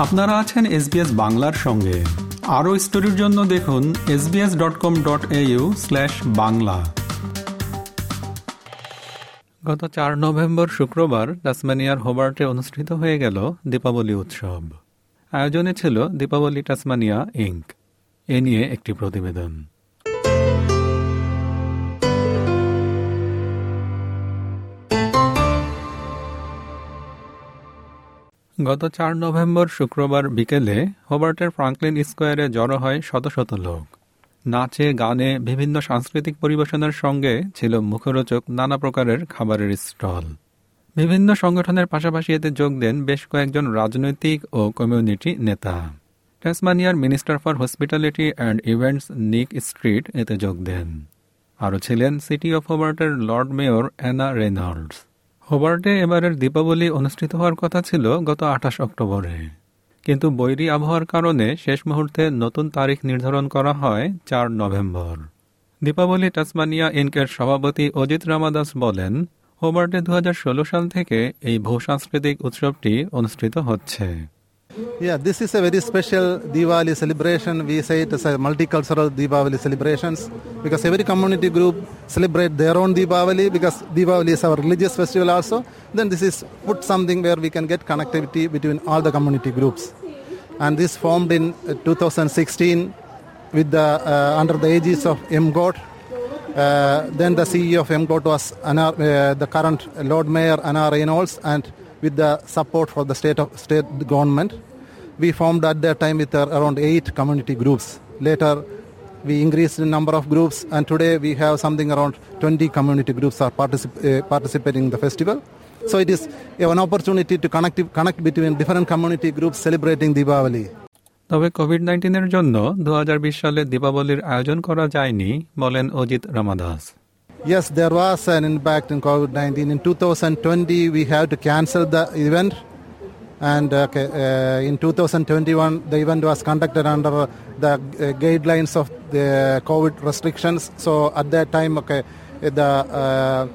আপনারা আছেন এসবিএস বাংলার সঙ্গে। আরও স্টোরির জন্য দেখুন SBS dot com dot Bangla. গত চার নভেম্বর শুক্রবার টাসমানিয়ার হোবার্টে অনুষ্ঠিত হয়ে গেল দীপাবলি উৎসব। আয়োজনে ছিল দীপাবলি টাসমানিয়া ইঙ্ক এ নিয়ে একটি প্রতিবেদন। গত চার নভেম্বর শুক্রবার বিকেলে হোবার্টের ফ্রাঙ্কলিন স্কোয়ারে জড়ো হয় শত শত লোক। নাচে, গানে, বিভিন্ন সাংস্কৃতিক পরিবেশনের সঙ্গে ছিল মুখরোচক নানা প্রকারের খাবারের স্টল। বিভিন্ন সংগঠনের পাশাপাশি এতে যোগ দেন বেশ কয়েকজন রাজনৈতিক ও কমিউনিটি নেতা। ট্যাসমানিয়ার minister for hospitality and events Nick Street এতে যোগ দেন। আরও ছিলেন সিটি অফ হোবার্টের লর্ড মেয়র অ্যানা রেনল্ডস। হোবার্টে এবারের দীপাবলি অনুষ্ঠিত হওয়ার কথা ছিল গত আঠাশ অক্টোবরে। কিন্তু বৈরী আবহাওয়ার কারণে শেষ মুহূর্তে নতুন তারিখ নির্ধারণ করা হয় চার নভেম্বর। দীপাবলি টাসমানিয়া ইনকের সভাপতি অজিত রামাদাস বলেন, হোবার্টে দু হাজার ষোলো সাল থেকে এই ভূ সাংস্কৃতিক উৎসবটি অনুষ্ঠিত হচ্ছে। Yeah, this is a very special Diwali celebration. We say it is a multicultural Diwali celebrations because every community group celebrate their own Diwali because Diwali is our religious festival also. Then this is put something where we can get connectivity between all the community groups. And this formed in uh, 2016 with the uh, under the aegis of MGOT. Uh, then the CEO of MGOT was Anna, uh, the current Lord Mayor Anna Reynolds and with the support for the state of state government. We formed at that time with uh, around eight community groups. Later, we increased the number of groups, and today we have something around 20 community groups are particip- uh, participating in the festival. So it is an opportunity to connect, connect between different community groups celebrating Diwali. তবে Covid নাইন্টিনের জন্য দু হাজার বিশ সালে দীপাবলির আয়োজন করা যায়নি বলেন Ajit রামাদাস Yes, there was an impact in COVID 19. In 2020, we had to cancel the event. And uh, uh, in 2021, the event was conducted under the uh, guidelines of the COVID restrictions. So at that time, okay, the uh,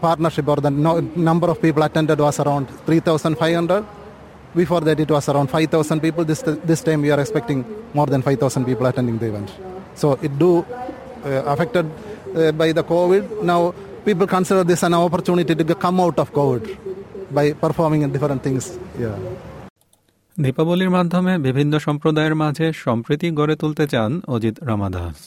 partnership or the no, number of people attended was around 3,500. Before that, it was around 5,000 people. This, this time, we are expecting more than 5,000 people attending the event. So it do uh, affected by the COVID. Now people consider this an opportunity to come out of COVID by performing in different things. Yeah. দীপাবলির মাধ্যমে বিভিন্ন সম্প্রদায়ের মাঝে সম্প্রীতি গড়ে তুলতে চান Ajit Ramadas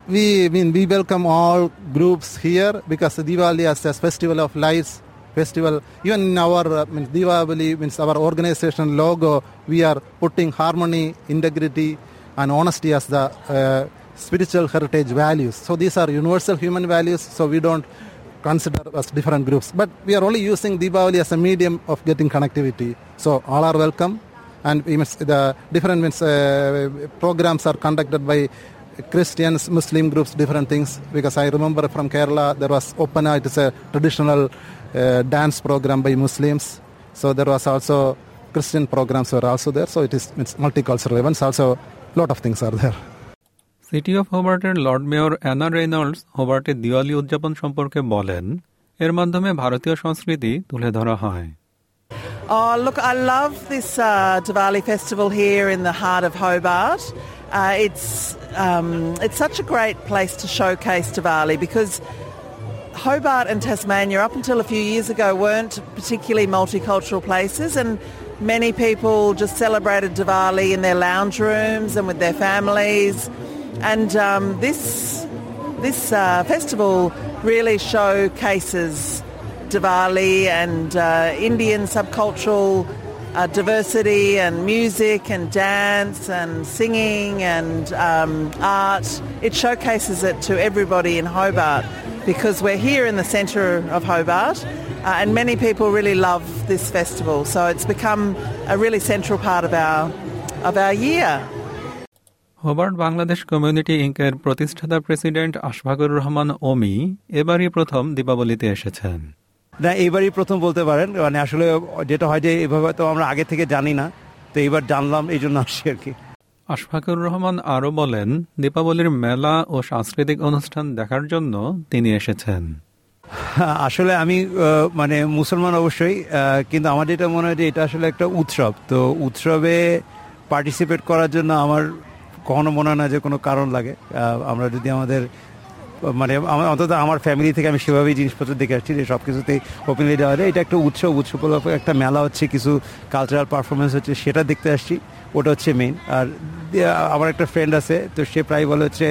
We I mean we welcome all groups here because Diwali as a festival of lights festival. Even in our uh, means Diwali means our organization logo, we are putting harmony, integrity, and honesty as the uh, spiritual heritage values. So these are universal human values. So we don't consider as different groups. But we are only using Diwali as a medium of getting connectivity. So all are welcome, and must, the different uh, programs are conducted by Christians, Muslim groups, different things. Because I remember from Kerala there was Opana. It is a traditional uh, dance program by Muslims. So there was also Christian programs were also there. So it is it's multicultural events. Also, a lot of things are there. City of হোবার্টের lord mayor Anna Reynolds হোবার্টের Diwali উদযাপন সম্পর্কে বলেন এর মাধ্যমে ভারতীয় সংস্কৃতি তুলে ধরা হয় Oh, look, I love this uh, Diwali festival here in the heart of Hobart. Uh, it's, um, it's such a great place to showcase Diwali because Hobart and Tasmania, up until a few years ago, weren't particularly multicultural places, and many people just celebrated Diwali in their lounge rooms and with their families. And um, this this uh, festival really showcases Diwali and uh, Indian subcultural uh, diversity and music and dance and singing and um, art. It showcases it to everybody in Hobart because we're here in the centre of Hobart uh, and many people really love this festival. So it's become a really central part of our, of our year. Hobart Bangladesh community ইঙ্কের প্রতিষ্ঠাতা president Ashfakur Rahman ওমি এবারই প্রথম দীপাবলিতে এসেছেন। না এবারই প্রথম বলতে পারেন মানে আসলে যেটা হয় যে এভাবে তো আমরা আগে থেকে জানি না তো এবার জানলাম এই জন্য আসছি আর কি। আশফাকুর রহমান আরও বলেন দীপাবলির মেলা ও সাংস্কৃতিক অনুষ্ঠান দেখার জন্য তিনি এসেছেন। আসলে আমি মানে মুসলমান অবশ্যই কিন্তু আমার যেটা মনে হয় যে এটা আসলে একটা উৎসব তো উৎসবে পার্টিসিপেট করার জন্য আমার কখনো মনে হয় না যে কোনো কারণ লাগে। আমরা যদি আমাদের মানে আমার অন্তত আমার ফ্যামিলি থেকে আমি সেভাবেই জিনিসপত্র দেখে আসছি যে সব কিছুতেই ওপেনলি দেওয়া যায়। এটা একটা উৎসব উৎসব একটা মেলা হচ্ছে, কিছু কালচারাল পারফরমেন্স হচ্ছে, সেটা দেখতে আসছি। ওটা হচ্ছে মেইন আর আমার একটা ফ্রেন্ড আছে, তো সে প্রায় বলে হচ্ছে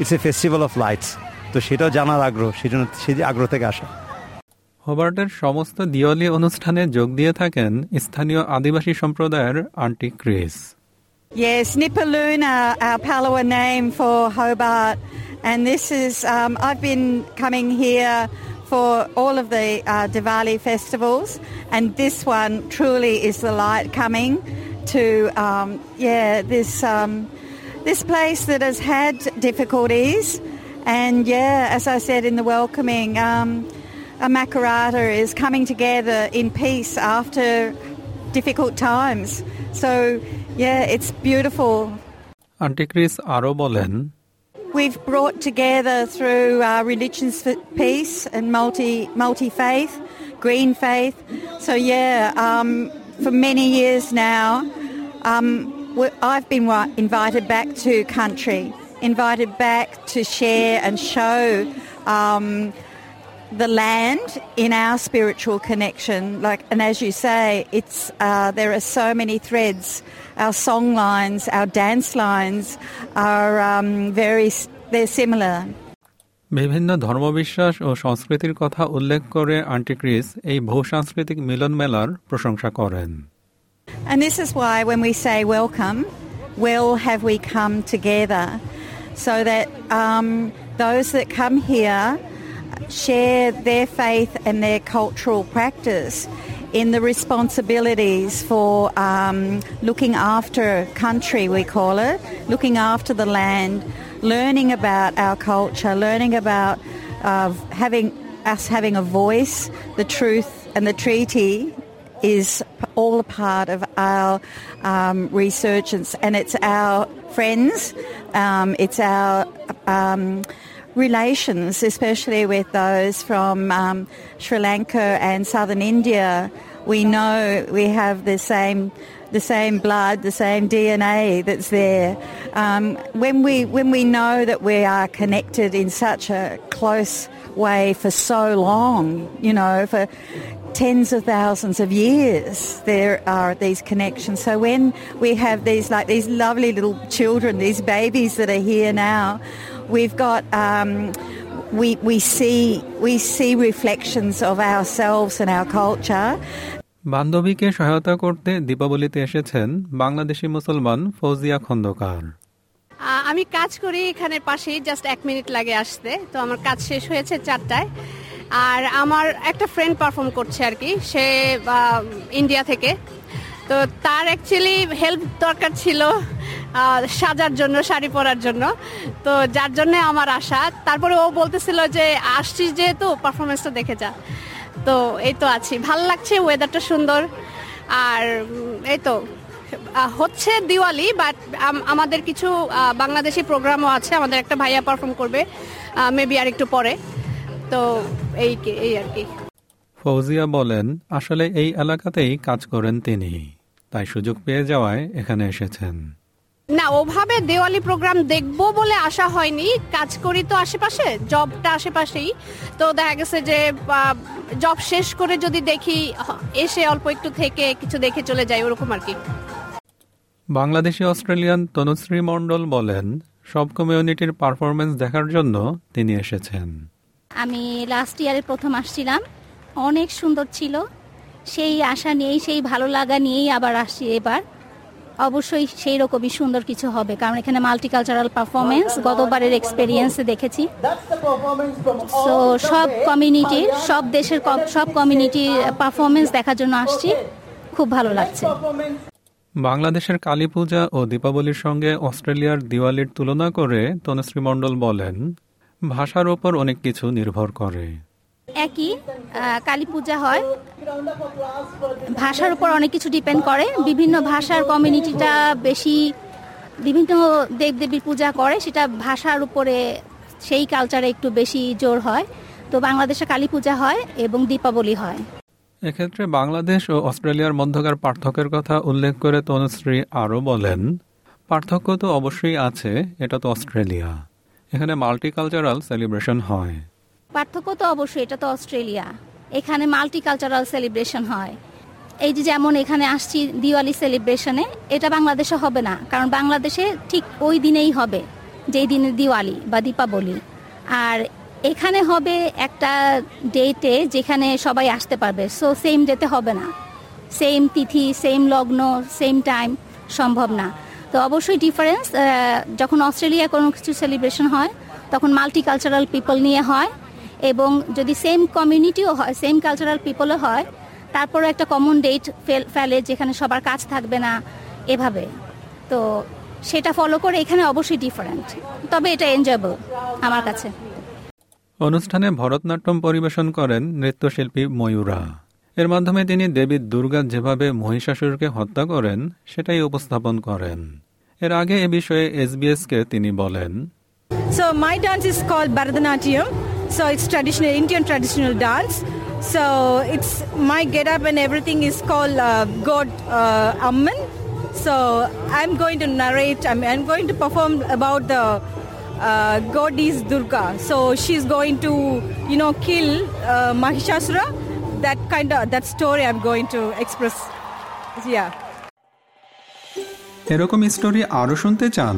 it's a festival of lights তো সেটাও জানার আগ্রহ সেই জন্য সেই যে আগ্রহ থেকে আসা। হোবার্টের সমস্ত দিওয়ালি অনুষ্ঠানে যোগ দিয়ে থাকেন স্থানীয় আদিবাসী সম্প্রদায়ের aunty Chris Yes, Nipaluna, our, Palawa name for Hobart. And this is, um, I've been coming here for all of the uh, Diwali festivals. And this one truly is the light coming to, um, yeah, this, um, this place that has had difficulties. And yeah, as I said in the welcoming, um, a Makarata is coming together in peace after difficult times. So, yeah, it's beautiful. Aunty Chris আরও বলেন We've brought together through uh, religions for peace and multi multi faith, green faith. So yeah, um, for many years now, um, we- I've been wa- invited back to country, invited back to share and show. Um, the land in our spiritual connection like and as you say it's uh, there are so many threads our song lines our dance lines are um, very s- they're similar বিভিন্ন ধর্মবিশ্বাস ও সংস্কৃতির কথা উল্লেখ করে aunty Chris এই বহুসাংস্কৃতিক মিলন মেলার প্রশংসা করেন And this is why when we say welcome, well have we come together so that um, those that come here share their faith and their cultural practice in the responsibilities for um, looking after country, we call it, looking after the land, learning about our culture, learning about uh, having us having a voice, the truth and the treaty is all a part of our um, resurgence, and it's our friends, um, it's our um, relations, especially with those from um, Sri Lanka and southern India. We know we have the same. The same blood, the same DNA that's there. Um, when we when we know that we are connected in such a close way for so long, you know, for tens of thousands of years there are these connections so when we have these like these lovely little children these babies that are here now we've got um, we, we see we see reflections of ourselves and our culture. বান্ধবীকে সহায়তা করতে দীপাবলিতে এসেছেন বাংলাদেশি মুসলমান ফৌজিয়া খন্দকার। আমি কাজ করি এখানে পাশেই জাস্ট এক মিনিট লাগে আসতে। তো আমার কাজ শেষ হয়েছে চারটায়। আর আমার একটা ফ্রেন্ড পারফর্ম করছে আর কি সে ইন্ডিয়া থেকে। তো তার অ্যাকচুয়ালি হেল্প দরকার ছিল সাজার জন্য, শাড়ি পরার জন্য। তো যার জন্য আমার আশা। তারপরে ও বলতেছিল যে, আসছিস যেহেতু পারফরমেন্সটা দেখে যা। তো এই তো আছি। ভালো লাগছে ওয়েদারটা সুন্দর। আর এই তো হচ্ছে দিওয়ালি বাট আমাদের কিছু বাংলাদেশি প্রোগ্রামও আছে। আমাদের একটা ভাইয়া পারফর্ম করবে মেবি আর একটু পরে। তো এই এই আর কি। ফৌজিয়া বলেন, আসলে এই এলাকাতেই কাজ করেন তিনি। তাই সুযোগ পেয়ে যাওয়ায় এখানে এসেছেন। না ওভাবে দেওয়ালি প্রোগ্রাম দেখব বলে আসা হয়নি। কাজ করি তো আশেপাশে জবটা আশেপাশেই। তো দেখা গেছে যে জব শেষ করে যদি দেখি এসে অল্প একটু থেকে কিছু দেখে চলে যাই ওরকম আর কি। বাংলাদেশি অস্ট্রেলিয়ান তনুশ্রী মণ্ডল বলেন সব কমিউনিটির পারফরমেন্স দেখার জন্য তিনি এসেছেন। আমি লাস্ট ইয়ারে প্রথম আসছিলাম। অনেক সুন্দর ছিল। সেই আশা নিয়েই সেই ভালো লাগা নিয়েই আবার আসছি এবার। অবশ্যই সেই রকমই সুন্দর কিছু হবে কারণ এখানে মাল্টিকালচারাল পারফরমেন্স গতবারের এক্সপেরিয়েন্সে দেখেছি। সো সব কমিউনিটির সব দেশের সব কমিউনিটির পারফরমেন্স দেখার জন্য আসছি। খুব ভালো লাগছে। বাংলাদেশের কালী পূজা ও দীপাবলির সঙ্গে অস্ট্রেলিয়ার দিওয়ালির তুলনা করে তনুশ্রী মণ্ডল বলেন ভাষার ওপর অনেক কিছু নির্ভর করে। একই কালী পূজা হয়। ভাষার উপর অনেক কিছু ডিপেন্ড করে। বিভিন্ন ভাষার কমিউনিটিটা বেশি, বিভিন্ন দেবদেবীর পূজা করে, সেটা ভাষার উপরে সেই কালচারে একটু বেশি জোর হয়। তো বাংলাদেশে কালী পূজা হয় এবং দীপাবলি হয়। এক্ষেত্রে বাংলাদেশ ও অস্ট্রেলিয়ার মধ্যকার পার্থক্যের কথা উল্লেখ করে তনুশ্রী আরও বলেন, পার্থক্য তো অবশ্যই আছে, এটা তো অস্ট্রেলিয়া। এখানে মাল্টিকালচারাল সেলিব্রেশন হয়। পার্থক্য তো অবশ্যই, এটা তো অস্ট্রেলিয়া। এখানে মাল্টিকালচারাল সেলিব্রেশন হয়। এই যে যেমন এখানে আসছি দিওয়ালি সেলিব্রেশনে এটা বাংলাদেশে হবে না, কারণ বাংলাদেশে ঠিক ওই দিনেই হবে, যেই দিনে দিওয়ালি বা দীপাবলি। আর এখানে হবে একটা ডেটে যেখানে সবাই আসতে পারবে সো সেম ডেতে হবে না। সেম তিথি সেম লগ্ন সেম টাইম সম্ভব না। তো অবশ্যই ডিফারেন্স যখন অস্ট্রেলিয়া কোনো কিছু সেলিব্রেশন হয়, তখন মাল্টিকালচারাল পিপল নিয়ে হয় এবং যদি সেম কমিউনিটিও হয় সেম কালচারাল পিপলও হয় তারপরে একটা কমন ডেট ফেলে যেখানে সবার কাজ থাকবে না এভাবে। তো সেটা ফলো করে এখানে অবশ্যই ডিফারেন্ট তবে এটা এনজয়েবল আমার কাছে। অনুষ্ঠানে ভরতনাট্যম পরিবেশন করেন নৃত্যশিল্পী ময়ূরা। এর মাধ্যমে তিনি দেবী দুর্গা যেভাবে মহিষাসুরকে হত্যা করেন সেটাই উপস্থাপন করেন। এর আগে এ বিষয়ে এসবিএসকে তিনি বলেন। So my dance is called Bharatanatyam. So it's traditional Indian traditional dance. So it's my get up and everything is called uh, God uh, Amman. So I'm going to narrate. I'm, I'm going to perform about the uh, goddess Durga. So she's going to you know kill uh, Mahishasura. That kind of that story I'm going to express. Yeah. এরকম story আরও শুনতে চান